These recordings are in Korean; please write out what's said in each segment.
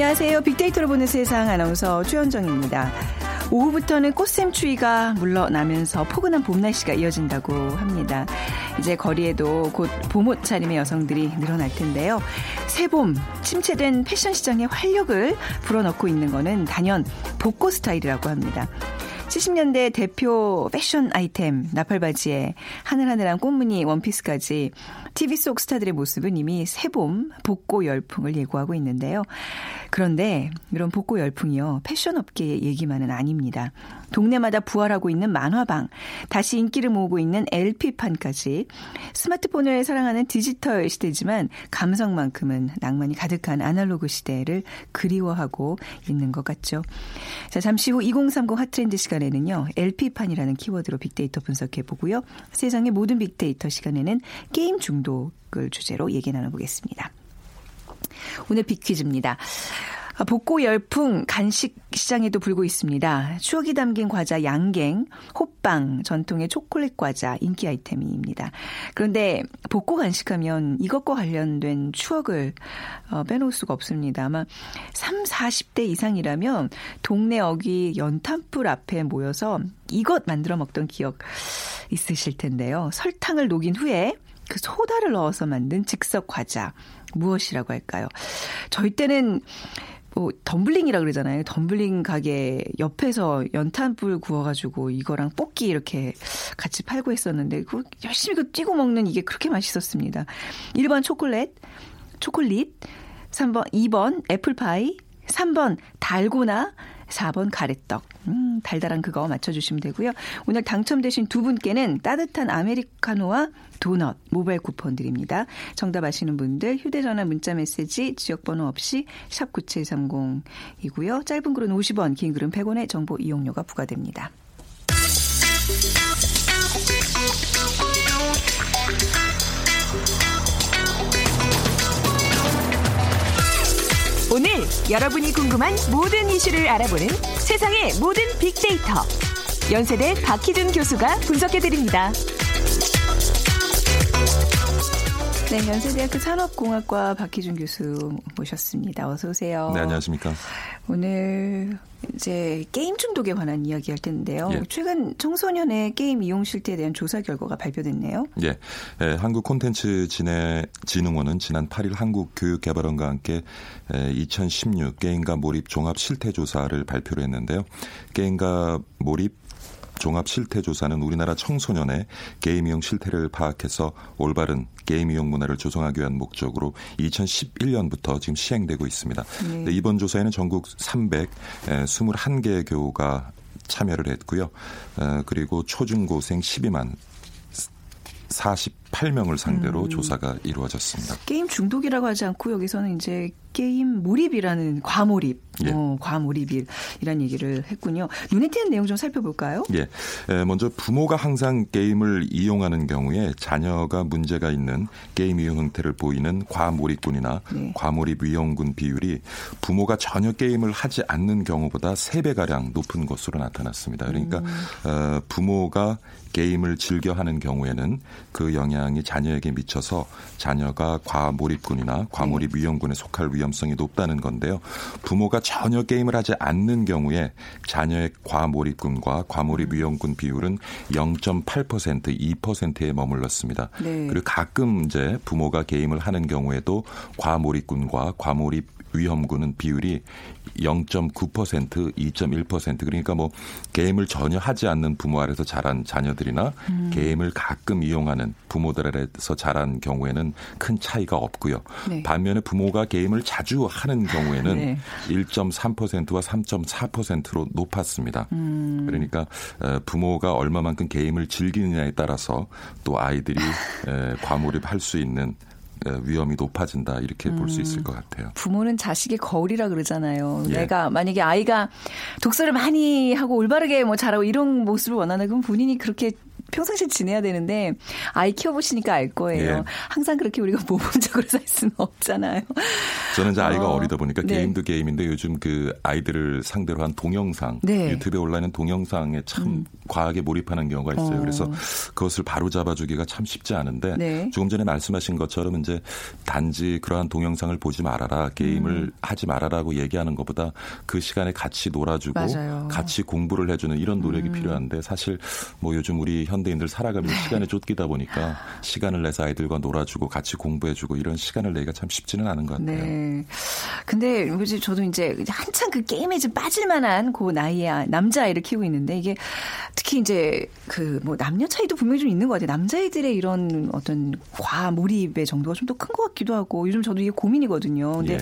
안녕하세요. 빅데이터로 보는 세상 아나운서 최현정입니다. 오후부터는 꽃샘추위가 물러나면서 포근한 봄 날씨가 이어진다고 합니다. 이제 거리에도 곧 봄옷 차림의 여성들이 늘어날 텐데요. 새봄 침체된 패션 시장에 활력을 불어넣고 있는 거는 단연 복고 스타일이라고 합니다. 70년대 대표 패션 아이템 나팔바지에 하늘하늘한 꽃무늬 원피스까지 TV 속 스타들의 모습은 이미 새봄 복고 열풍을 예고하고 있는데요. 그런데 이런 복고 열풍이요. 패션 업계의 얘기만은 아닙니다. 동네마다 부활하고 있는 만화방, 다시 인기를 모으고 있는 LP판까지 스마트폰을 사랑하는 디지털 시대지만 감성만큼은 낭만이 가득한 아날로그 시대를 그리워하고 있는 것 같죠. 자, 잠시 후 2030 핫트렌드 시간 에는요. LP판이라는 키워드로 빅데이터 분석해 보고요. 세상의 모든 빅데이터 시간에는 게임 중독을 주제로 얘기 나눠보겠습니다. 오늘 빅퀴즈입니다. 아, 복고 열풍 간식 시장에도 불고 있습니다. 추억이 담긴 과자 양갱, 호빵, 전통의 초콜릿 과자 인기 아이템입니다. 그런데 복고 간식하면 이것과 관련된 추억을 어, 빼놓을 수가 없습니다. 아마 3, 40대 이상이라면 동네 어귀 연탄불 앞에 모여서 이것 만들어 먹던 기억 있으실 텐데요. 설탕을 녹인 후에 그 소다를 넣어서 만든 즉석 과자 무엇이라고 할까요? 저희 때는 뭐 덤블링이라 그러잖아요. 덤블링 가게 옆에서 연탄불 구워가지고 이거랑 뽑기 이렇게 같이 팔고 있었는데 그 열심히 그 뛰고 먹는 이게 그렇게 맛있었습니다. 1번 초콜릿, 초콜릿, 3번 2번 애플파이, 3번 달고나, 4번 가래떡. 음, 달달한 그거 맞춰주시면 되고요. 오늘 당첨되신 두 분께는 따뜻한 아메리카노와 도넛 모바일 쿠폰 드립니다. 정답 아시는 분들 휴대전화 문자 메시지 지역번호 없이 샵 9730이고요. 짧은 글은 50원, 긴 글은 100원의 정보 이용료가 부과됩니다. 오늘 여러분이 궁금한 모든 이슈를 알아보는 세상의 모든 빅데이터 연세대 박희준 교수가 분석해드립니다. 네, 연세대학교 산업공학과 박희준 교수 모셨습니다. 어서 오세요. 네, 안녕하십니까. 오늘 이제 게임 중독에 관한 이야기 할 텐데요. 예. 최근 청소년의 게임 이용 실태에 대한 조사 결과가 발표됐네요. 예, 에, 한국 콘텐츠 진흥원은 지난 8일 한국교육개발원과 함께 에, 2016 게임과 몰입 종합 실태 조사를 발표를 했는데요. 게임과 몰입 종합 실태 조사는 우리나라 청소년의 게임 이용 실태를 파악해서 올바른 게임 이용 문화를 조성하기 위한 목적으로 2011년부터 지금 시행되고 있습니다. 네. 네, 이번 조사에는 전국 321개 교가 참여를 했고요. 어, 그리고 초중고생 12만 48명을 상대로 음. 조사가 이루어졌습니다. 게임 중독이라고 하지 않고 여기서는 이제 게임 몰입이라는 과몰입, 예. 어, 과몰입이라는 얘기를 했군요. 눈에 띄는 내용 좀 살펴볼까요? 예. 에, 먼저 부모가 항상 게임을 이용하는 경우에 자녀가 문제가 있는 게임 이용 형태를 보이는 과몰입군이나 네. 과몰입 위험군 비율이 부모가 전혀 게임을 하지 않는 경우보다 3배가량 높은 것으로 나타났습니다. 그러니까 음. 어, 부모가 게임을 즐겨 하는 경우에는 그 영향 이 자녀에게 미쳐서 자녀가 과몰입군이나 과몰입 위험군에 속할 위험성이 높다는 건데요. 부모가 전혀 게임을 하지 않는 경우에 자녀의 과몰입군과 과몰입 위험군 비율은 0.8% 2%에 머물렀습니다. 네. 그리고 가끔 이제 부모가 게임을 하는 경우에도 과몰입군과 과몰입 위험군은 비율이 0.9%, 2.1% 그러니까 뭐 게임을 전혀 하지 않는 부모 아래서 자란 자녀들이나 음. 게임을 가끔 이용하는 부모들 아래서 자란 경우에는 큰 차이가 없고요. 네. 반면에 부모가 게임을 자주 하는 경우에는 네. 1.3%와 3.4%로 높았습니다. 음. 그러니까 어, 부모가 얼마만큼 게임을 즐기느냐에 따라서 또 아이들이 과몰입할 수 있는 위험이 높아진다 이렇게 음. 볼수 있을 것 같아요. 부모는 자식의 거울이라 그러잖아요. 예. 내가 만약에 아이가 독서를 많이 하고 올바르게 뭐 잘하고 이런 모습을 원하는 그럼 본인이 그렇게 평상시에 지내야 되는데 아이 키워보시니까 알 거예요. 예. 항상 그렇게 우리가 모범적으로 살 수는 없잖아요. 저는 이제 아이가 어, 리다 보니까 네. 게임도 게임인데 요즘 그 아이들을 상대로 한 동영상 네. 유튜브에 올라있는 동영상에 참 음. 과하게 몰입하는 경우가 있어요. 어. 그래서 그것을 바로 잡아주기가 참 쉽지 않은데 네. 조금 전에 말씀하신 것처럼 이제 단지 그러한 동영상을 보지 말아라 게임을 음. 하지 말아라고 얘기하는 것보다 그 시간에 같이 놀아주고 맞아요. 같이 공부를 해주는 이런 노력이 음. 필요한데 사실 뭐 요즘 우리 현 현대인들 살아가면서 네. 시간에 쫓기다 보니까 시간을 내서 아이들과 놀아주고 같이 공부해주고 이런 시간을 내기가 참 쉽지는 않은 것 같아요. 네. 근데 뭐지 저도 이제 한창 그 게임에 좀 빠질 만한 그 나이에 남자아이를 키우고 있는데 이게 특히 이제 그 뭐 남녀 차이도 분명히 좀 있는 것 같아요. 남자애들의 이런 어떤 과 몰입의 정도가 좀 더 큰 것 같기도 하고 요즘 저도 이게 고민이거든요. 근데 예.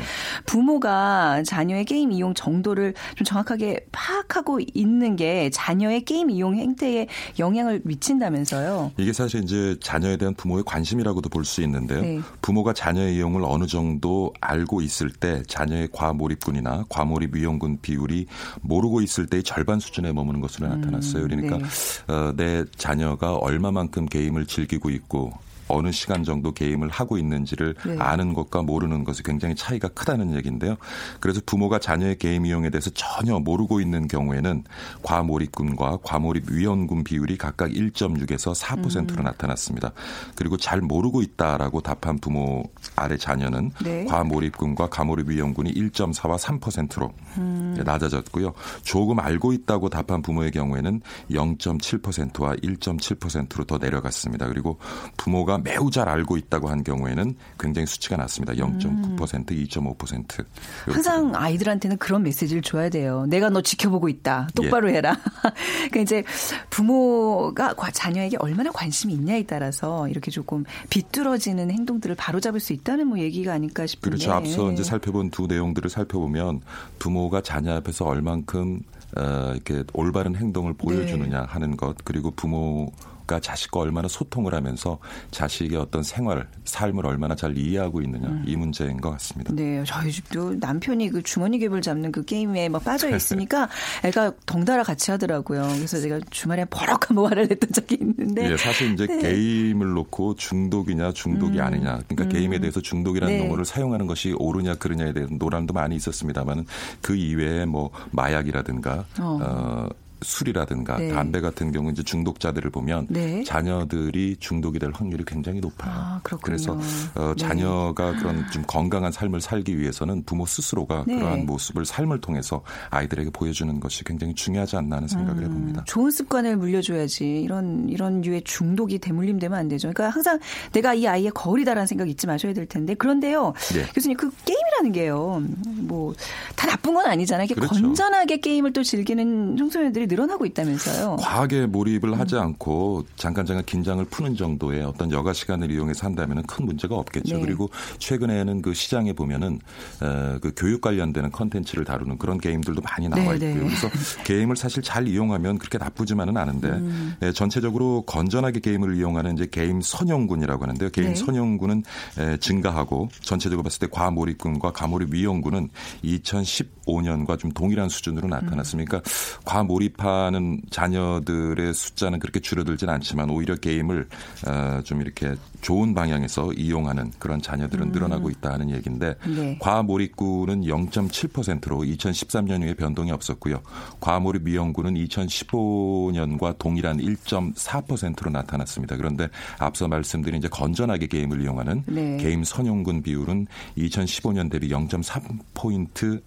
부모가 자녀의 게임 이용 정도를 좀 정확하게 파악하고 있는 게 자녀의 게임 이용 행태에 영향을 미치 미친다면서요? 이게 사실 이제 자녀에 대한 부모의 관심이라고도 볼 수 있는데요. 네. 부모가 자녀의 이용을 어느 정도 알고 있을 때 자녀의 과몰입군이나 과몰입 위험군 비율이 모르고 있을 때의 절반 수준에 머무는 것으로 나타났어요. 음, 그러니까 네. 어, 내 자녀가 얼마만큼 게임을 즐기고 있고 어느 시간 정도 게임을 하고 있는지를 네. 아는 것과 모르는 것이 굉장히 차이가 크다는 얘기인데요. 그래서 부모가 자녀의 게임 이용에 대해서 전혀 모르고 있는 경우에는 과몰입군과 과몰입 위험군 비율이 각각 1.6에서 4%로 음. 나타났습니다. 그리고 잘 모르고 있다라고 답한 부모 아래 자녀는 네. 과몰입군과 과몰입 위험군이 1.4와 3%로 음. 낮아졌고요. 조금 알고 있다고 답한 부모의 경우에는 0.7%와 1.7%로 더 내려갔습니다. 그리고 부모가 매우 잘 알고 있다고 한 경우에는 굉장히 수치가 낮습니다. 0.9%, 음. 2.5%. 항상 아이들한테는 그런 메시지를 줘야 돼요. 내가 너 지켜보고 있다. 똑바로 예. 해라. 그러니까 이제 부모가 자녀에게 얼마나 관심이 있냐에 따라서 이렇게 조금 비뚤어지는 행동들을 바로잡을 수 있다는 뭐 얘기가 아닐까 싶은데. 그렇죠. 앞서 이제 살펴본 두 내용들을 살펴보면 부모가 자녀 앞에서 얼만큼 어, 이렇게 올바른 행동을 보여주느냐 네. 하는 것 그리고 부모 부모가 자식과 얼마나 소통을 하면서 자식의 어떤 생활, 삶을 얼마나 잘 이해하고 있느냐 음. 이 문제인 것 같습니다. 네, 저희 집도 남편이 그 주머니 갭을 잡는 그 게임에 막 빠져 있으니까 애가 덩달아 같이 하더라고요. 그래서 제가 주말에 버럭한 뭐 화를 냈던 적이 있는데. 예, 사실 이제 네. 게임을 놓고 중독이냐 중독이 음. 아니냐. 그러니까 음. 게임에 대해서 중독이라는 네. 용어를 사용하는 것이 옳으냐 그르냐에 대한 논란도 많이 있었습니다만 그 이외에 뭐 마약이라든가 어, 어 술이라든가 네. 담배 같은 경우 이제 중독자들을 보면 네. 자녀들이 중독이 될 확률이 굉장히 높아요. 아, 그래서 어, 네. 자녀가 네. 그런 좀 건강한 삶을 살기 위해서는 부모 스스로가 네. 그러한 모습을 삶을 통해서 아이들에게 보여주는 것이 굉장히 중요하지 않나 하는 생각을 음, 해봅니다. 좋은 습관을 물려줘야지 이런 이런 류의 중독이 대물림되면 안 되죠. 그러니까 항상 내가 이 아이의 거울이다라는 생각 잊지 마셔야 될 텐데 그런데요, 네. 교수님 그 게임이라는 게요, 뭐 다 나쁜 건 아니잖아요. 이게 그렇죠. 건전하게 게임을 또 즐기는 청소년들이 늘어나고 있다면서요. 과하게 몰입을 하지 음. 않고 잠깐 잠깐 긴장을 푸는 정도의 어떤 여가 시간을 이용해서 한다면 큰 문제가 없겠죠. 네. 그리고 최근에는 그 시장에 보면은 어, 그 교육 관련되는 컨텐츠를 다루는 그런 게임들도 많이 나와 네, 네. 있고요. 네. 그래서 게임을 사실 잘 이용하면 그렇게 나쁘지만은 않은데 음. 예, 전체적으로 건전하게 게임을 이용하는 이제 게임 선용군이라고 하는데요. 게임 네. 선용군은 에, 증가하고 전체적으로 봤을 때 과몰입군과 과몰입 위험군은 2015년과 좀 동일한 수준으로 나타났습니까? 음. 과몰입 접하는 자녀들의 숫자는 그렇게 줄어들진 않지만 오히려 게임을 어, 좀 이렇게 좋은 방향에서 이용하는 그런 자녀들은 음. 늘어나고 있다 하는 얘기인데 네. 과몰입구는 0.7%로 2013년 이후에 변동이 없었고요. 과몰입 미용구는 2015년과 동일한 1.4%로 나타났습니다. 그런데 앞서 말씀드린 이제 건전하게 게임을 이용하는 네. 게임 선용군 비율은 2015년 대비 0.3 포인트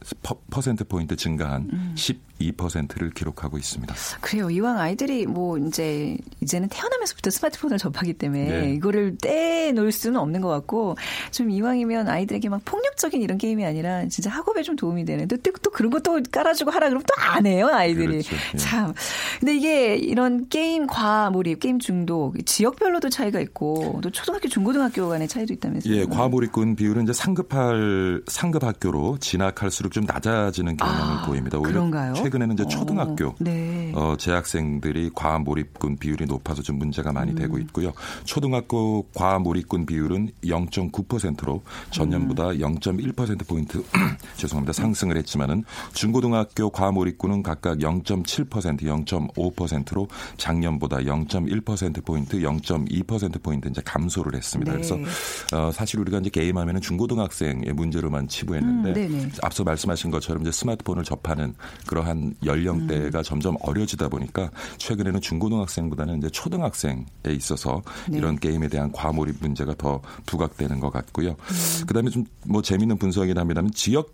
퍼센트 포인트 증가한 음. 0.2%를 기록하고 있습니다. 그래요. 이왕 아이들이 뭐 이제 이제는 태어나면서부터 스마트폰을 접하기 때문에 네. 이거를 떼놓을 수는 없는 것 같고 좀 이왕이면 아이들에게 막 폭력적인 이런 게임이 아니라 진짜 학업에 좀 도움이 되는 또, 또, 또 그런 것도 깔아주고 하라 그러면 또 안 해요 아이들이. 그렇죠. 예. 참. 근데 이게 이런 게임 과몰입, 게임 중독 지역별로도 차이가 있고 또 초등학교, 중고등학교 간의 차이도 있다면서요. 예, 과몰입군 비율은 이제 상급할 상급 학교로 진학할수록 좀 낮아지는 경향을 아, 보입니다. 오히려 그런가요? 최근에는 이제 어, 초등학교 네. 어, 재학생들이 과몰입군 비율이 높아서 좀 문제가 많이 되고 음. 있고요. 초등학교 과몰입군 비율은 0.9%로 전년보다 음. 0.1% 포인트 죄송합니다 상승을 했지만은 중고등학교 과몰입군은 각각 0.7% 0.5%로 작년보다 0.1% 포인트 0.2% 포인트 이제 감소를 했습니다. 네. 그래서 어, 사실 우리가 이제 게임하면은 중고등학생의 문제로만 치부했는데 음. 앞서 말씀하신 것처럼 이제 스마트폰을 접하는 그러한 연령대가 음. 점점 어려지다 보니까 최근에는 중고등학생보다는 이제 초등학생에 있어서 네. 이런 게임에 대한 과몰입 문제가 더 부각되는 것 같고요. 음. 그다음에 좀 뭐 재미있는 분석이라면 지역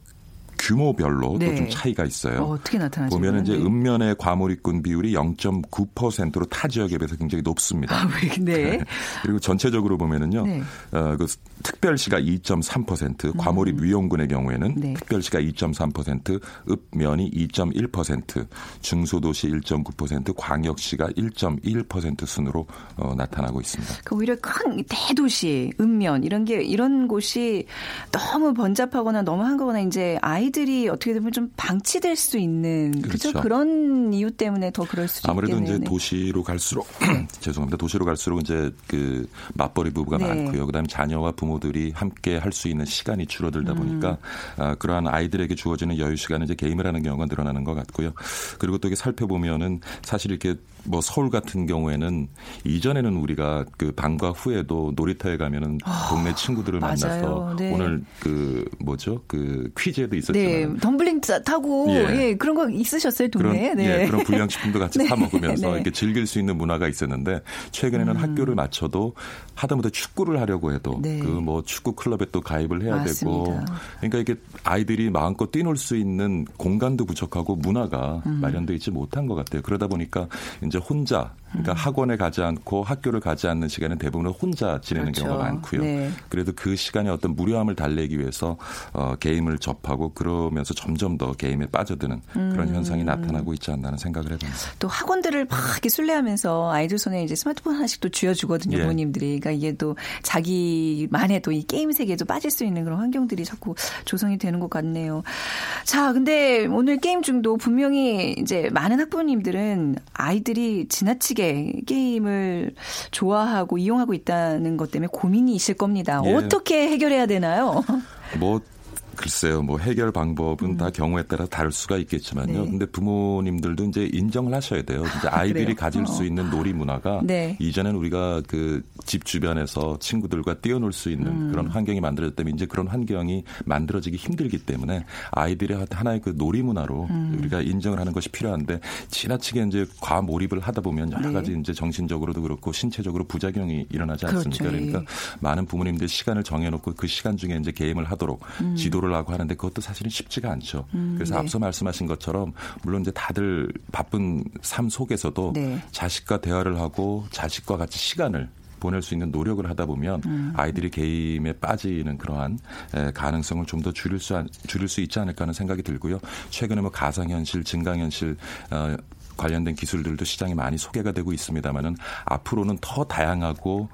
규모별로 네. 또좀 차이가 있어요. 어, 어떻게 나타나죠? 보면은 이제 네. 읍면의 과몰입군 비율이 0.9%로 타 지역에 비해서 굉장히 높습니다. 아, 왜, 네. 그리고 전체적으로 보면은요, 네. 어, 그 특별시가 2.3%, 과몰입 위험군의 경우에는 네. 특별시가 2.3%, 읍면이 2.1%, 중소도시 1.9%, 광역시가 1.1% 순으로 어, 나타나고 있습니다. 그 오히려 큰 대도시, 읍면 이런 게 이런 곳이 너무 번잡하거나 너무 한거나 이제 아 이들이 어떻게 보면 좀 방치될 수 있는 그렇죠. 그렇죠. 그런 이유 때문에 더 그럴 수도 아무래도 있겠네요. 이제 네. 도시로 갈수록 죄송합니다. 도시로 갈수록 이제 그 맞벌이 부부가 네. 많고요. 그다음에 자녀와 부모들이 함께 할 수 있는 시간이 줄어들다 음. 보니까 아, 그러한 아이들에게 주어지는 여유 시간은 이제 게임을 하는 경우가 늘어나는 것 같고요. 그리고 또 이게 살펴보면은 사실 이렇게 뭐 서울 같은 경우에는 이전에는 우리가 그 방과 후에도 놀이터에 가면은 동네 친구들을 아. 만나서 네. 오늘 그 뭐죠 그 퀴즈에도 네, 있었지만 덤블링 타- 타고 예. 예. 그런 거 있으셨어요 그런 동네에? 네. 예, 그런 불량식품도 같이 사 먹으면서 네. 이렇게 즐길 수 있는 문화가 있었는데 최근에는 음. 학교를 마쳐도 하다못해 축구를 하려고 해도 네. 그뭐 축구 클럽에 또 가입을 해야 되고 맞습니다. 그러니까 이게 아이들이 마음껏 뛰놀 수 있는 공간도 부족하고 문화가 음. 마련돼 있지 못한 것 같아요. 그러다 보니까 이제 혼자 그러니까 음. 학원에 가지 않고 학교를 가지 않는 시간은 대부분 혼자 지내는 그렇죠. 경우가 많고요. 네. 그래도 그 시간에 어떤 무료함을 달래기 위해서 어, 게임을 접하고 그러면서 점점 더 게임에 빠져드는 음. 그런 현상이 나타나고 있지 않나는 생각을 해봅니다. 또 학원들을 막 이렇게 순례하면서 아이들 손에 이제 스마트폰 하나씩 또 쥐어주거든요, 예. 부모님들이. 그러니까 이게 또 자기만의 또 이 게임 세계에도 빠질 수 있는 그런 환경들이 자꾸 조성이 되는 것 같네요. 자, 근데 오늘 게임 중도 분명히 이제 많은 학부모님들은 아이들이 지나치게 게임을 좋아하고 이용하고 있다는 것 때문에 고민이 있을 겁니다. 예. 어떻게 해결해야 되나요? 뭐 글쎄요, 뭐 해결 방법은 다 경우에 따라 다를 수가 있겠지만요. 음. 네. 근데 부모님들도 이제 인정을 하셔야 돼요. 이제 아이들이 그래요? 가질 어. 수 있는 놀이 문화가 네. 이전엔 우리가 그 집 주변에서 친구들과 뛰어놀 수 있는 음. 그런 환경이 만들어졌다면 이제 그런 환경이 만들어지기 힘들기 때문에 아이들의 하나의 그 놀이 문화로 음. 우리가 인정을 하는 것이 필요한데 지나치게 이제 과몰입을 하다 보면 여러 네. 가지 이제 정신적으로도 그렇고 신체적으로 부작용이 일어나지 않습니까? 그렇죠. 예. 그러니까 많은 부모님들 시간을 정해놓고 그 시간 중에 이제 게임을 하도록 지도를 하고 하는데 그것도 사실은 쉽지가 않죠. 그래서 네. 앞서 말씀하신 것처럼 물론 이제 다들 바쁜 삶 속에서도 네. 자식과 대화를 하고 자식과 같이 시간을 보낼 수 있는 노력을 하다 보면 음. 아이들이 게임에 빠지는 그러한 에, 가능성을 좀 더 줄일 수 안- 줄일 수 있지 않을까 하는 생각이 들고요. 최근에 뭐 가상현실, 증강현실 어, 관련된 기술들도 시장에 많이 소개가 되고 있습니다만은 앞으로는 더 다양하고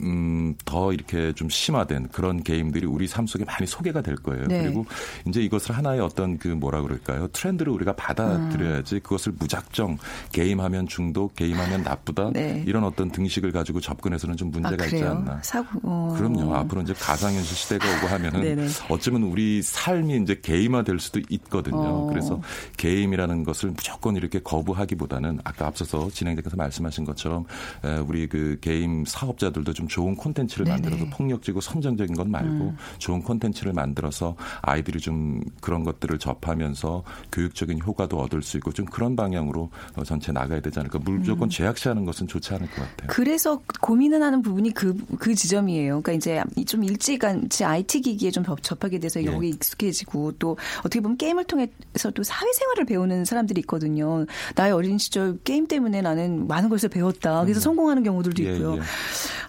음, 더 이렇게 좀 심화된 그런 게임들이 우리 삶 속에 많이 소개가 될 거예요. 네. 그리고 이제 이것을 하나의 어떤 그 뭐라 그럴까요? 트렌드를 우리가 받아들여야지 음. 그것을 무작정 게임하면 중독, 게임하면 나쁘다 네. 이런 어떤 등식을 가지고 접근해서는 좀 아, 문제가 있지 그래요? 않나. 사고. 어. 그럼요. 앞으로 이제 가상현실 시대가 오고 하면은 네네. 어쩌면 우리 삶이 이제 게임화될 수도 있거든요. 어. 그래서 게임이라는 것을 무조건 이렇게 거부하기보다는 아까 앞서서 진행자께서 말씀하신 것처럼 에, 우리 그 게임 사업자들도 더좀 좋은 콘텐츠를 네네. 만들어서 폭력적이고 선정적인 건 말고 음. 좋은 콘텐츠를 만들어서 아이들이 좀 그런 것들을 접하면서 교육적인 효과도 얻을 수 있고 좀 그런 방향으로 어, 전체 나가야 되지 않을까. 무조건 음. 죄악시하는 것은 좋지 않을 것 같아요. 그래서 고민을 하는 부분이 그, 그 지점이에요. 그러니까 이제 좀 일찌감치 IT 기기에 좀 접- 접하게 돼서 예. 여기 익숙해지고 또 어떻게 보면 게임을 통해서 또 사회생활을 배우는 사람들이 있거든요. 나의 어린 시절 게임 때문에 나는 많은 것을 배웠다. 그래서 성공하는 경우들도 예, 있고요. 예.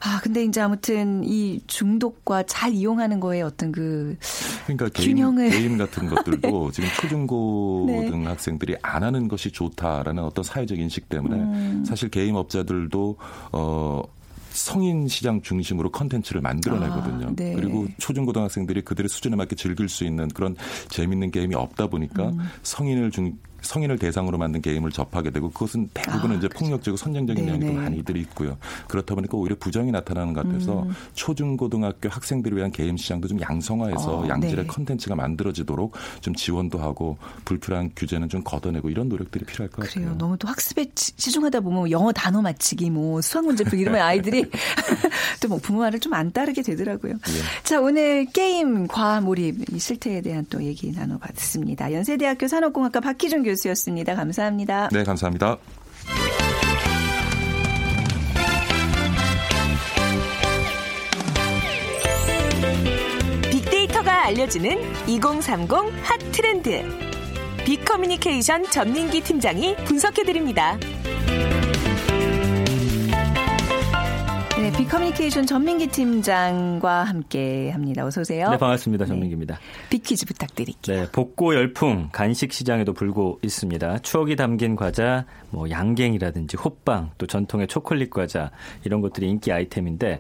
아, 근데 이제 아무튼 이 중독과 잘 이용하는 거에 어떤 그 그러니까 게임, 균형을. 네. 게임 같은 것들도 지금 초중고등 학생들이 안 하는 것이 좋다라는 어떤 사회적 인식 때문에 음. 사실 게임 업자들도 어 성인 시장 중심으로 컨텐츠를 만들어내거든요. 아, 네. 그리고 초중고등학생들이 그들의 수준에 맞게 즐길 수 있는 그런 재밌는 게임이 없다 보니까 음. 성인을 중 성인을 대상으로 만든 게임을 접하게 되고 그것은 대부분은 아, 이제 폭력적이고 선정적인 네네. 내용이 많이들 있고요. 그렇다 보니까 오히려 부정이 나타나는 것 같아서 음. 초중고등학교 학생들을 위한 게임 시장도 좀 양성화해서 어, 양질의 네. 컨텐츠가 만들어지도록 좀 지원도 하고 불필요한 규제는 좀 걷어내고 이런 노력들이 필요할 것 그래요. 같아요. 너무 또 학습에 치- 치중하다 보면 영어 단어 맞히기, 뭐 수학 문제 풀기 이러면 아이들이 또 뭐 부모 말을 좀 안 따르게 되더라고요. 예. 자, 오늘 게임 과몰입 이 실태에 대한 또 얘기 나눠봤습니다. 연세대학교 산업공학과 박희준 교수 였습니다. 감사합니다. 네, 감사합니다. 빅데이터가 알려주는 2030 핫 트렌드. 빅커뮤니케이션 전민기 팀장이 분석해드립니다. 네, 빅커뮤니케이션 전민기 팀장과 함께 합니다. 어서 오세요. 네, 반갑습니다. 전민기입니다. 빅퀴즈 부탁드릴게요. 네, 복고 열풍 간식 시장에도 불고 있습니다. 추억이 담긴 과자, 뭐 양갱이라든지 호빵, 또 전통의 초콜릿 과자 이런 것들이 인기 아이템인데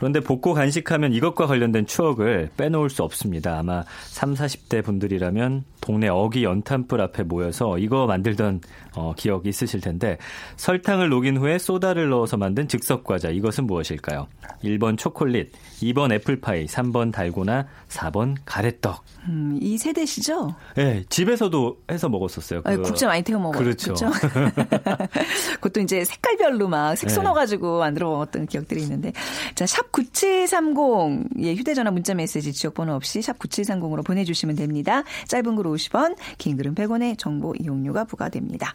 그런데 복고 간식하면 이것과 관련된 추억을 빼놓을 수 없습니다. 아마 3, 40대 분들이라면 동네 어기 연탄불 앞에 모여서 이거 만들던 어, 기억이 있으실 텐데 설탕을 녹인 후에 소다를 넣어서 만든 즉석 과자 이것은 무엇일까요? 1번 초콜릿, 2번 애플파이, 3번 달고나, 4번 가래떡. 음, 이 세대시죠? 네, 집에서도 해서 먹었었어요. 아, 그- 국자 많이 태워. 그렇죠. 그렇죠? 그것도 이제 색깔별로 막 색소 네. 넣어가지고 만들어 먹었던 기억들이 있는데. 자, 샵 9730. 예, 휴대전화 문자 메시지 지역번호 없이 샵 9730으로 보내주시면 됩니다. 짧은 글 50원, 긴 글은 100원의 정보 이용료가 부과됩니다.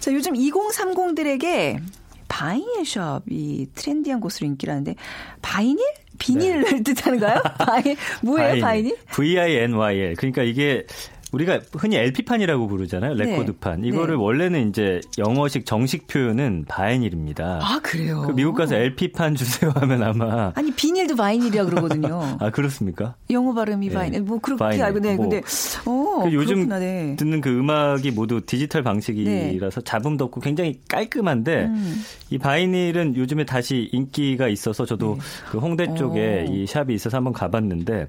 자, 요즘 2030들에게 vinyl숍이 trendy한 곳으로 인기라는데, vinyl? 비닐을 뜻하는가요? 바이, 뭐예요, vinyl? V-I-N-Y-L. 그러니까 이게 우리가 흔히 LP판이라고 부르잖아요. 네. 레코드판. 이거를 네. 원래는 이제 영어식 정식 표현은 vinyl입니다. 아, 그래요? 그 미국 가서 LP판 주세요 하면 아마 아니 비닐도 vinyl이라 그러거든요. 아 그렇습니까? 영어 발음이 네. vinyl. 뭐 그렇게 vinyl. 알고 네. 뭐 근데 어 그 요즘 그렇구나, 네. 듣는 그 음악이 모두 디지털 방식이라서 잡음도 없고 굉장히 깔끔한데 음. 이 vinyl은 요즘에 다시 인기가 있어서 저도 그 홍대 쪽에 네. 어. 이 샵이 있어서 한번 가봤는데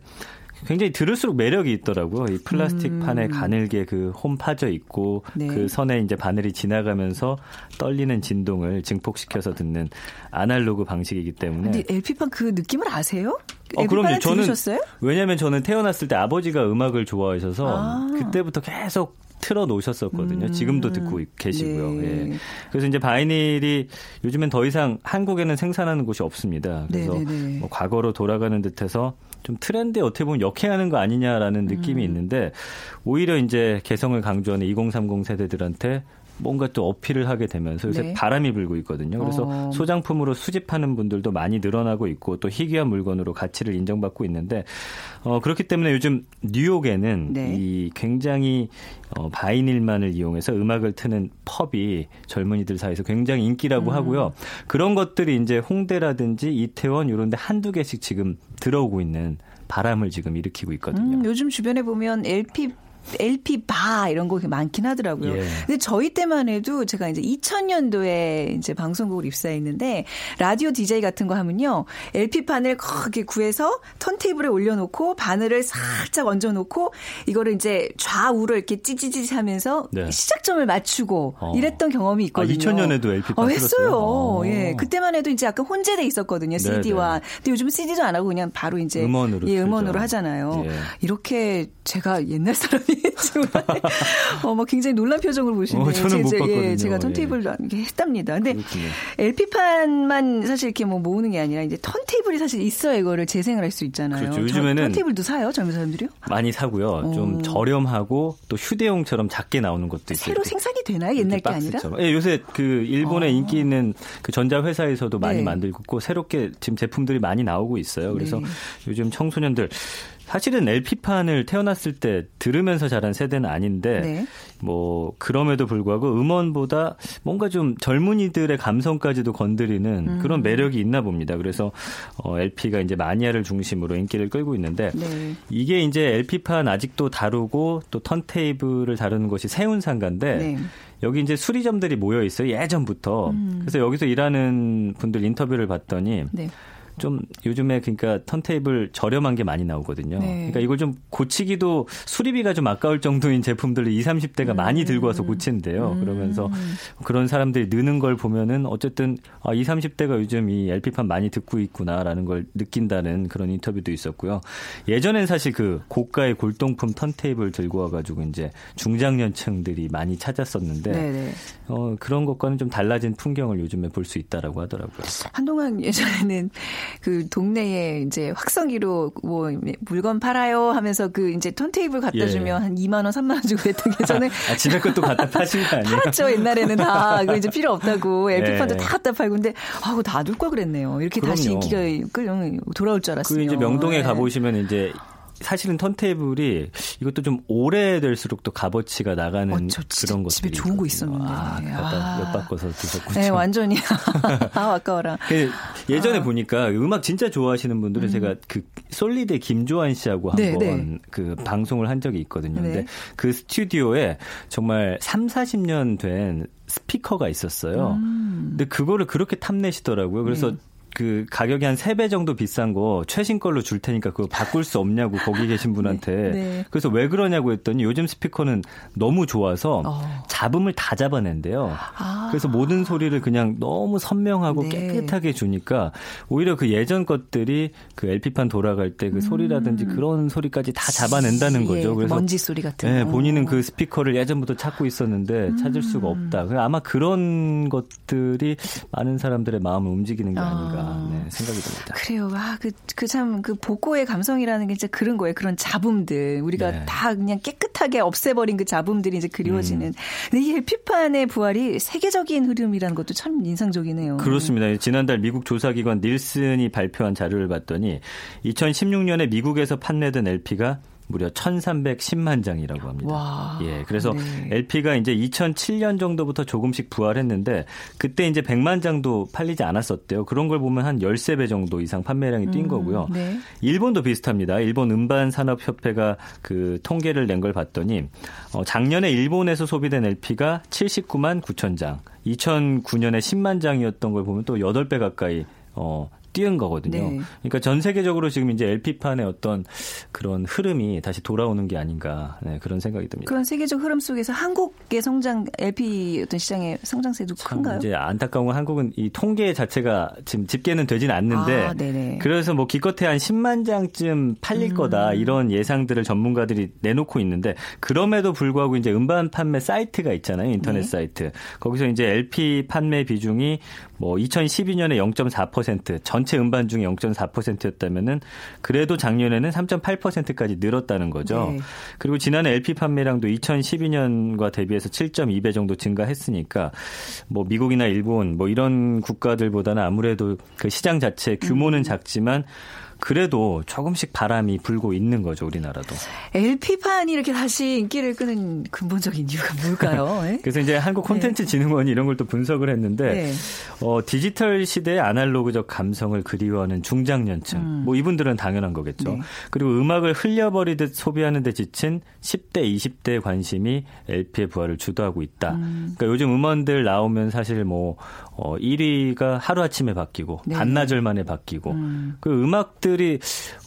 굉장히 들을수록 매력이 있더라고요. 이 플라스틱 판에 가늘게 그 홈 파져 있고 음. 네. 그 선에 이제 바늘이 지나가면서 떨리는 진동을 증폭시켜서 듣는 아날로그 방식이기 때문에 근데 LP판 그 느낌을 아세요? 어, 그럼요. 저는 들으셨어요? 왜냐하면 저는 태어났을 때 아버지가 음악을 좋아하셔서 아. 그때부터 계속 틀어 놓으셨었거든요. 음. 지금도 듣고 계시고요. 네. 예. 그래서 이제 바이닐이 요즘엔 더 이상 한국에는 생산하는 곳이 없습니다. 그래서 네네네. 뭐 과거로 돌아가는 듯해서 좀 트렌드에 어떻게 보면 역행하는 거 아니냐라는 느낌이 음. 있는데 오히려 이제 개성을 강조하는 2030 세대들한테 뭔가 또 어필을 하게 되면서 요새 네. 바람이 불고 있거든요. 그래서 어. 소장품으로 수집하는 분들도 많이 늘어나고 있고 또 희귀한 물건으로 가치를 인정받고 있는데 어, 그렇기 때문에 요즘 뉴욕에는 네. 이 굉장히 어, 바이닐만을 이용해서 음악을 트는 펍이 젊은이들 사이에서 굉장히 인기라고 음. 하고요. 그런 것들이 이제 홍대라든지 이태원 이런 데 한두 개씩 지금 들어오고 있는 바람을 지금 일으키고 있거든요. 음, 요즘 주변에 보면 LP LP 바 이런 거 많긴 하더라고요. 예. 근데 저희 때만 해도 제가 이제 2000년도에 이제 방송국을 입사했는데 라디오 DJ 같은 거 하면요. LP 판을 거기 구해서 턴테이블에 올려 놓고 바늘을 살짝 얹어 놓고 이거를 이제 좌우로 이렇게 찌찌찌 하면서 네. 시작점을 맞추고 어. 이랬던 경험이 있거든요. 아, 2000년에도 LP 판 어? 했어요. 어. 예. 그때만 해도 이제 약간 혼재돼 있었거든요. 네, CD와. 근데 요즘 CD도 안 하고 그냥 바로 이제 음원으로 예. 음원으로 하잖아요. 예. 이렇게 제가 옛날 사람이 어, 뭐 굉장히 놀란 표정을 보시네요. 어, 저는 못 제, 봤거든요. 예, 제가 턴테이블 예. 했답니다. 근데 그렇군요. LP판만 사실 이렇게 뭐 모으는 게 아니라 이제 턴테이블이 사실 있어야 이거를 재생을 할 수 있잖아요. 그렇죠. 저- 요즘에는 턴테이블도 사요, 젊은 사람들이요? 많이 사고요. 좀 오. 저렴하고 또 휴대용처럼 작게 나오는 것도 있어요. 새로 생산이 되나요? 옛날 게 아니라? 예, 요새 그 일본의 인기 있는 그 전자 회사에서도 많이 네. 만들고 있고 새롭게 지금 제품들이 많이 나오고 있어요. 그래서 네. 요즘 청소년들 사실은 LP판을 태어났을 때 들으면서 자란 세대는 아닌데 네. 뭐 그럼에도 불구하고 음원보다 뭔가 좀 젊은이들의 감성까지도 건드리는 음. 그런 매력이 있나 봅니다. 그래서 어, LP가 이제 마니아를 중심으로 인기를 끌고 있는데 네. 이게 이제 LP판 아직도 다루고 또 턴테이블을 다루는 것이 세운 상가인데 네. 여기 이제 수리점들이 모여 있어요 예전부터. 그래서 여기서 일하는 분들 인터뷰를 봤더니 네. 좀 요즘에 그러니까 턴테이블 저렴한 게 많이 나오거든요. 네. 그러니까 이걸 좀 고치기도 수리비가 좀 아까울 정도인 제품들을 20, 30대가 많이 들고 와서 고친대요. 그러면서 그런 사람들이 느는 걸 보면은 어쨌든 아, 20, 30대가 요즘 이 LP판 많이 듣고 있구나라는 걸 느낀다는 그런 인터뷰도 있었고요. 예전엔 사실 그 고가의 골동품 턴테이블 들고 와가지고 이제 중장년층들이 많이 찾았었는데 네, 네. 어, 그런 것과는 좀 달라진 풍경을 요즘에 볼 수 있다라고 하더라고요. 한동안 예전에는 그 동네에 이제 확성기로 뭐 물건 팔아요 하면서 그 이제 턴테이블 갖다 예. 주면 한 2만 원, 3만 원 주고 했던 게 저는 아, 집에 것도 갖다 파신 거 아니에요? 팔았죠 옛날에는 다 이거 이제 필요 없다고 LP판도 예. 다 갖다 팔고 근데 아우 놔둘 걸 그랬네요. 이렇게 다시 그럼요. 인기가 끌- 돌아올 줄 알았어요. 그 이제 명동에 네. 가보시면 이제 사실은 턴테이블이 이것도 좀 오래될수록 또 값어치가 나가는 어, 저 그런 것들이 집에 좋은 거 있거든요. 있었는데. 아, 아. 엿 바꿔서 드셨군요. 네, 완전히 아 아까워라. 그 예전에 아. 보니까 음악 진짜 좋아하시는 분들은 제가 그 솔리드 김조한 씨하고 음. 네, 한번 네. 그 방송을 한 적이 있거든요. 근데 네. 그 스튜디오에 정말 3, 40년 된 스피커가 있었어요. 음. 근데 그거를 그렇게 탐내시더라고요. 그래서 그 가격이 한 3배 정도 비싼 거 최신 걸로 줄 테니까 그거 바꿀 수 없냐고 거기 계신 분한테. 네. 그래서 왜 그러냐고 했더니 요즘 스피커는 너무 좋아서 어. 잡음을 다 잡아낸대요. 아. 그래서 모든 소리를 그냥 너무 선명하고 네. 깨끗하게 주니까 오히려 그 예전 것들이 그 LP판 돌아갈 때그 소리라든지 그런 소리까지 다 잡아낸다는 음. 예, 거죠. 그래서 먼지 소리 같은 네, 거. 본인은 그 스피커를 예전부터 찾고 있었는데 찾을 수가 없다. 아마 그런 것들이 많은 사람들의 마음을 움직이는 게 아닌가 네, 생각이 듭니다. 그래요. 아, 그, 그 참, 그 복고의 감성이라는 게 진짜 그런 거예요. 그런 잡음들. 우리가 네. 다 그냥 깨끗하게 없애버린 그 잡음들이 이제 그리워지는. 근데 이 LP판의 부활이 세계적인 흐름이라는 것도 참 인상적이네요. 그렇습니다. 지난달 미국 조사기관 닐슨이 발표한 자료를 봤더니 2016년에 미국에서 판매된 LP가 무려 1,310만 장이라고 합니다. 와. 예, 그래서 네. LP가 이제 2007년 정도부터 조금씩 부활했는데 그때 이제 100만 장도 팔리지 않았었대요. 그런 걸 보면 한 13배 정도 이상 판매량이 뛴 거고요. 네. 일본도 비슷합니다. 일본 음반 산업 협회가 그 통계를 낸 걸 봤더니 어, 작년에 일본에서 소비된 LP가 79만 9천 장, 2009년에 10만 장이었던 걸 보면 또 8배 가까이 어 뛰은 거거든요. 네. 그러니까 전 세계적으로 지금 이제 LP판의 어떤 그런 흐름이 다시 돌아오는 게 아닌가 네, 그런 생각이 듭니다. 그런 세계적 흐름 속에서 한국의 성장, LP 어떤 시장의 성장세도 참 큰가요? 이제 안타까운 건 한국은 이 통계 자체가 지금 집계는 되진 않는데 아. 그래서 뭐 기껏해 한 10만 장쯤 팔릴 거다 이런 예상들을 전문가들이 내놓고 있는데 그럼에도 불구하고 이제 음반 판매 사이트가 있잖아요 인터넷 네. 사이트 거기서 이제 LP 판매 비중이 뭐 2012년에 0.4%전 체 음반 중에 0.4%였다면은 그래도 작년에는 3.8%까지 늘었다는 거죠. 네. 그리고 지난해 LP 판매량도 2012년과 대비해서 7.2배 정도 증가했으니까 뭐 미국이나 일본 뭐 이런 국가들보다는 아무래도 그 시장 자체 규모는 작지만 그래도 조금씩 바람이 불고 있는 거죠 우리나라도. LP판이 이렇게 다시 인기를 끄는 근본적인 이유가 뭘까요? 예? 그래서 이제 한국 콘텐츠 진흥원이 이런 걸 또 분석을 했는데 네. 어, 디지털 시대의 아날로그적 감성을 그리워하는 중장년층 뭐 이분들은 당연한 거겠죠. 네. 그리고 음악을 흘려버리듯 소비하는 데 지친 10대, 20대의 관심이 LP의 부활을 주도하고 있다. 그러니까 요즘 음원들 나오면 사실 뭐 어, 1위가 하루아침에 바뀌고 네. 반나절 만에 바뀌고 그 음악들 음악들이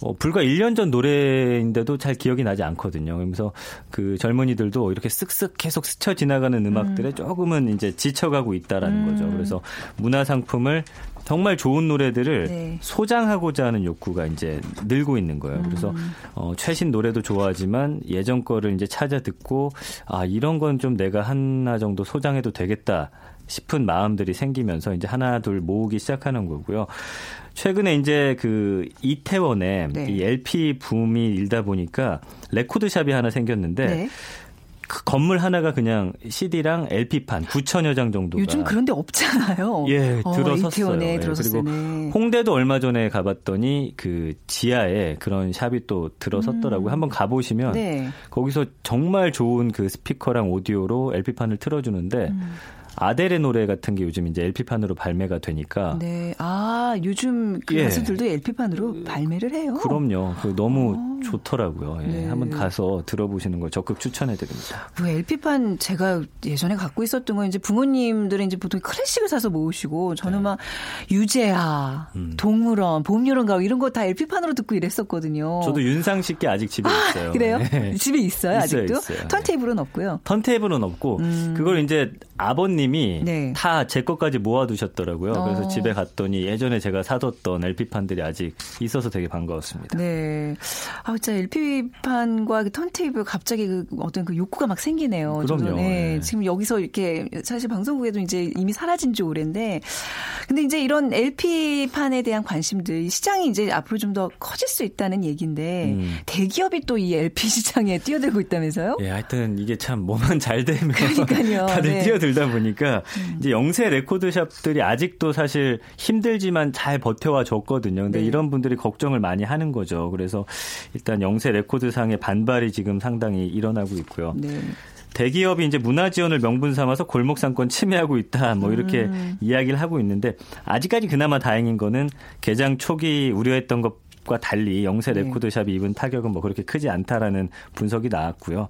어, 불과 1년 전 노래인데도 잘 기억이 나지 않거든요. 그러면서 그 젊은이들도 이렇게 쓱쓱 계속 스쳐 지나가는 음악들에 음. 조금은 이제 지쳐가고 있다라는 음. 거죠. 그래서 문화 상품을 정말 좋은 노래들을 네. 소장하고자 하는 욕구가 이제 늘고 있는 거예요. 그래서 음. 어, 최신 노래도 좋아하지만 예전 거를 이제 찾아 듣고 아 이런 건 좀 내가 하나 정도 소장해도 되겠다. 싶은 마음들이 생기면서 이제 하나 둘 모으기 시작하는 거고요. 최근에 이제 그 이태원에 네. 이 LP 붐이 일다 보니까 레코드샵이 하나 생겼는데 네. 그 건물 하나가 그냥 CD랑 LP판 9천여 장 정도가 요즘 그런데 없잖아요. 예, 어, 들어섰어요. 예, 그리고 홍대도 얼마 전에 가봤더니 그 지하에 그런 샵이 또 들어섰더라고요. 음. 한번 가보시면 네. 거기서 정말 좋은 그 스피커랑 오디오로 LP판을 틀어주는데 음. 아델의 노래 같은 게 요즘 이제 LP판으로 발매가 되니까. 네. 아, 요즘 그 예. 가수들도 LP판으로 발매를 해요. 그럼요. 그 너무 아. 좋더라고요. 예. 네. 한번 가서 들어보시는 걸 적극 추천해 드립니다. 그 LP판 제가 예전에 갖고 있었던 건 이제 부모님들은 이제 보통 클래식을 사서 모으시고 저는 네. 막 유재하, 음. 동물원, 봄, 여름, 가을 이런 거 다 LP판으로 듣고 이랬었거든요. 저도 윤상식 게 아직 집에 아, 있어요. 그래요? 네. 집에 있어요, 있어요 아직도? 있어요. 턴테이블은 없고요. 턴테이블은 없고 음. 그걸 이제 아버님이 네. 다제 것까지 모아두셨더라고요. 어. 그래서 집에 갔더니 예전에 제가 사뒀던 LP판들이 아직 있어서 되게 반가웠습니다. 네. 아, 진짜 LP판과 그 턴테이블 갑자기 그 어떤 그 욕구가 막 생기네요. 그럼요. 네. 네. 지금 여기서 이렇게 사실 방송국에도 이제 이미 사라진 지 오랜데 근데 이제 이런 LP판에 대한 관심들 시장이 이제 앞으로 좀 더 커질 수 있다는 얘기인데 음. 대기업이 또 이 LP 시장에 뛰어들고 있다면서요? 예, 하여튼 이게 참 뭐만 잘 되면 그러니까요. 다들 네. 뛰어들다 보니까 음. 이제 영세 레코드샵들이 아직도 사실 힘들지만 잘 버텨와 줬거든요. 근데 네. 이런 분들이 걱정을 많이 하는 거죠. 그래서 일단 영세 레코드상의 반발이 지금 상당히 일어나고 있고요. 네. 대기업이 이제 문화 지원을 명분 삼아서 골목 상권 침해하고 있다. 뭐 이렇게 음. 이야기를 하고 있는데 아직까지 그나마 다행인 거는 개장 초기 우려했던 것 과 달리 영세 네. 레코드샵이 입은 타격은 뭐 그렇게 크지 않다라는 분석이 나왔고요.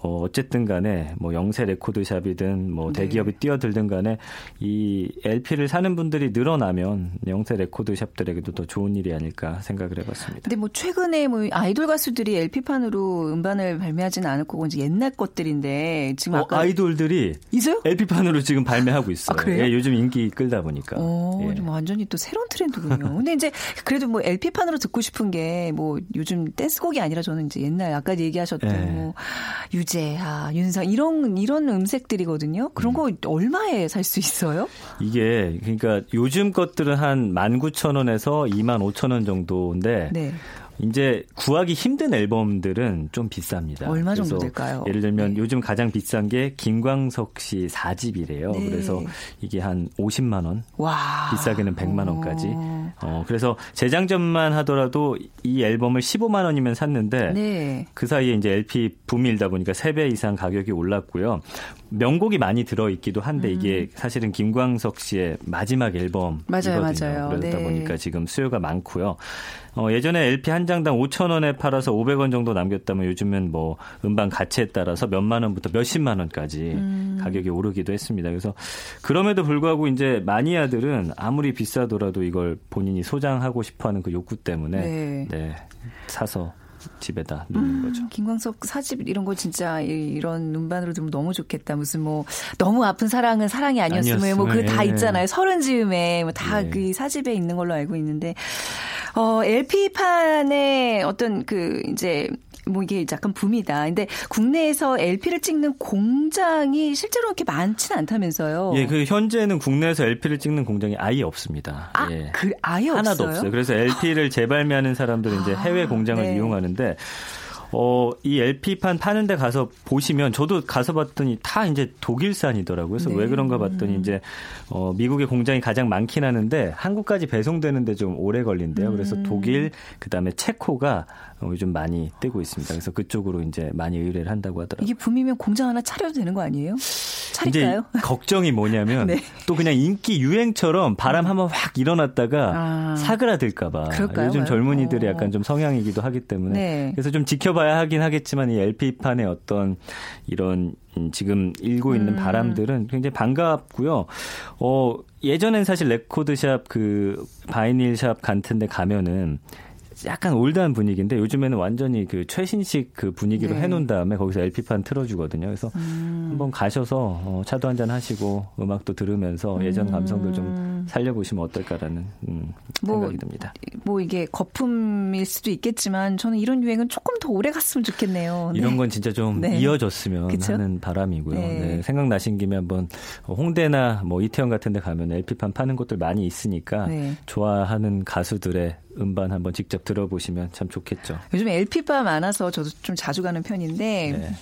뭐 어쨌든 간에 뭐 영세 레코드샵이든 뭐 네. 대기업이 네. 뛰어들든 간에 이 LP를 사는 분들이 늘어나면 영세 레코드샵들에게도 더 좋은 일이 아닐까 생각을 해봤습니다. 근데 뭐 최근에 뭐 아이돌 가수들이 LP판으로 음반을 발매하지는 않을 거고 이제 옛날 것들인데 지금 어, 아이돌들이 있어요? LP판으로 지금 발매하고 있어요. 아, 그래요? 예, 요즘 인기 끌다 보니까. 어, 예. 좀 완전히 또 새로운 트렌드군요. 근데 이제 그래도 뭐 LP판으로 듣고 싶은 게 뭐 요즘 댄스곡이 아니라 저는 이제 옛날 아까 얘기하셨던 예. 뭐 유재하, 윤상 이런 이런 음색들이거든요. 그런 거 얼마에 살 수 있어요? 이게 그러니까 요즘 것들은 한 19,000원에서 25,000원 정도인데 네. 이제 구하기 힘든 앨범들은 좀 비쌉니다. 얼마 정도 될까요? 예를 들면 네. 요즘 가장 비싼 게 김광석 씨 4집이래요. 네. 그래서 이게 한 50만 원. 와. 비싸게는 100만 원까지. 어, 그래서 재장전만 하더라도 이 앨범을 15만 원이면 샀는데 네. 그 사이에 이제 LP 붐일다 보니까 3배 이상 가격이 올랐고요. 명곡이 많이 들어 있기도 한데 음. 이게 사실은 김광석 씨의 마지막 앨범이거든요. 맞아요, 맞아요. 그러다 네. 보니까 지금 수요가 많고요. 어, 예전에 LP 한 장당 5천 원에 팔아서 500원 정도 남겼다면 요즘은 뭐 음반 가치에 따라서 몇만 원부터 몇십만 원까지 음. 가격이 오르기도 했습니다. 그래서 그럼에도 불구하고 이제 마니아들은 아무리 비싸더라도 이걸 본인이 소장하고 싶어하는 그 욕구 때문에 네, 네 사서 집에다 놓는 음, 거죠. 김광석 사집 이런 거 진짜 이런 음반으로 들으면 너무 좋겠다. 무슨 뭐 너무 아픈 사랑은 사랑이 아니었으면 뭐그 다 있잖아요. 서른 즈음에 뭐 다그 예. 사집에 있는 걸로 알고 있는데 어 LP판에 어떤 그 이제 뭐 이게 약간 붐이다. 근데 국내에서 LP를 찍는 공장이 실제로 그렇게 많지는 않다면서요. 예, 그 현재는 국내에서 LP를 찍는 공장이 아예 없습니다. 아, 예. 그 아예 하나도 없어요? 없어요. 그래서 LP를 재발매하는 사람들은 이제 해외 아, 공장을 네. 이용하는데 어, 이 LP판 파는 데 가서 보시면 저도 가서 봤더니 다 이제 독일산이더라고요. 그래서 네. 왜 그런가 봤더니 이제 어, 미국의 공장이 가장 많긴 하는데 한국까지 배송되는데 좀 오래 걸린대요. 그래서 음. 독일 그다음에 체코가 어, 요즘 많이 뜨고 있습니다. 그래서 그쪽으로 이제 많이 의뢰를 한다고 하더라고요. 이게 붐이면 공장 하나 차려도 되는 거 아니에요? 차릴까요? 이제 걱정이 뭐냐면 네. 또 그냥 인기 유행처럼 바람 음. 한번 확 일어났다가 아. 사그라들까봐 요즘 젊은이들이 약간 좀 성향이기도 하기 때문에 네. 그래서 좀 지켜봐야 하긴 하겠지만 이 LP판의 어떤 이런 지금 일고 있는 음. 바람들은 굉장히 반갑고요. 어, 예전엔 사실 레코드샵 그 바이닐샵 같은 데 가면은 약간 올드한 분위기인데 요즘에는 완전히 그 최신식 그 분위기로 네. 해놓은 다음에 거기서 LP판 틀어주거든요. 그래서 음. 한번 가셔서 어, 차도 한잔 하시고 음악도 들으면서 예전 감성들 좀 살려보시면 어떨까라는 음, 뭐, 생각이 듭니다. 뭐 이게 거품일 수도 있겠지만 저는 이런 유행은 조금 더 오래 갔으면 좋겠네요. 네. 이런 건 진짜 좀 네. 이어졌으면 그쵸? 하는 바람이고요. 네. 네, 생각나신 김에 한번 홍대나 뭐 이태원 같은 데 가면 LP판 파는 곳들 많이 있으니까 네. 좋아하는 가수들의 음반 한번 직접 들어보시면 참 좋겠죠. 요즘 LP바 많아서 저도 좀 자주 가는 편인데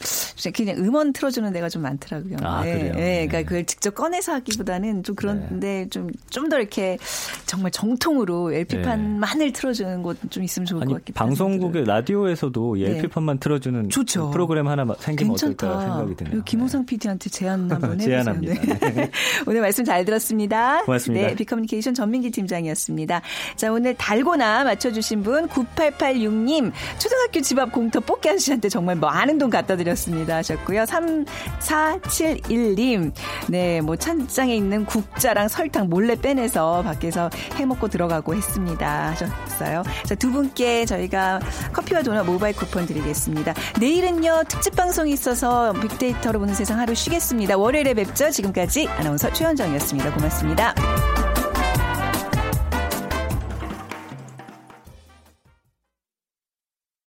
네. 그냥 음원 틀어주는 데가 좀 많더라고요. 아, 네, 그래요? 네, 네. 그러니까 그걸 직접 꺼내서 하기보다는 좀 그런데 좀 좀 더 이렇게 정말 정통으로 LP판만을 틀어주는 곳 좀 있으면 좋을 아니 것 하네요. 방송국의 라디오에서도 이 네. LP판만 틀어주는 좋죠. 프로그램 하나 생기면 괜찮다. 어떨까 생각이 드네요. 김호상 PD한테 제안 한번. 제안합니다. 네. 오늘 말씀 잘 들었습니다. 고맙습니다. 네, 비커뮤니케이션 전민기 팀장이었습니다. 자, 오늘 달고 나 맞춰주신 분 9886님 초등학교 집 앞 공터 뽑기 아저씨한테 정말 많은 돈 갖다 드렸습니다 하셨고요. 3471님 네, 뭐 찬장에 있는 국자랑 설탕 몰래 빼내서 밖에서 해먹고 들어가고 했습니다 하셨어요. 자, 두 분께 저희가 커피와 도넛 모바일 쿠폰 드리겠습니다. 내일은요 특집 방송이 있어서 빅데이터로 보는 세상 하루 쉬겠습니다. 월요일에 뵙죠. 지금까지 아나운서 최현정이었습니다. 고맙습니다.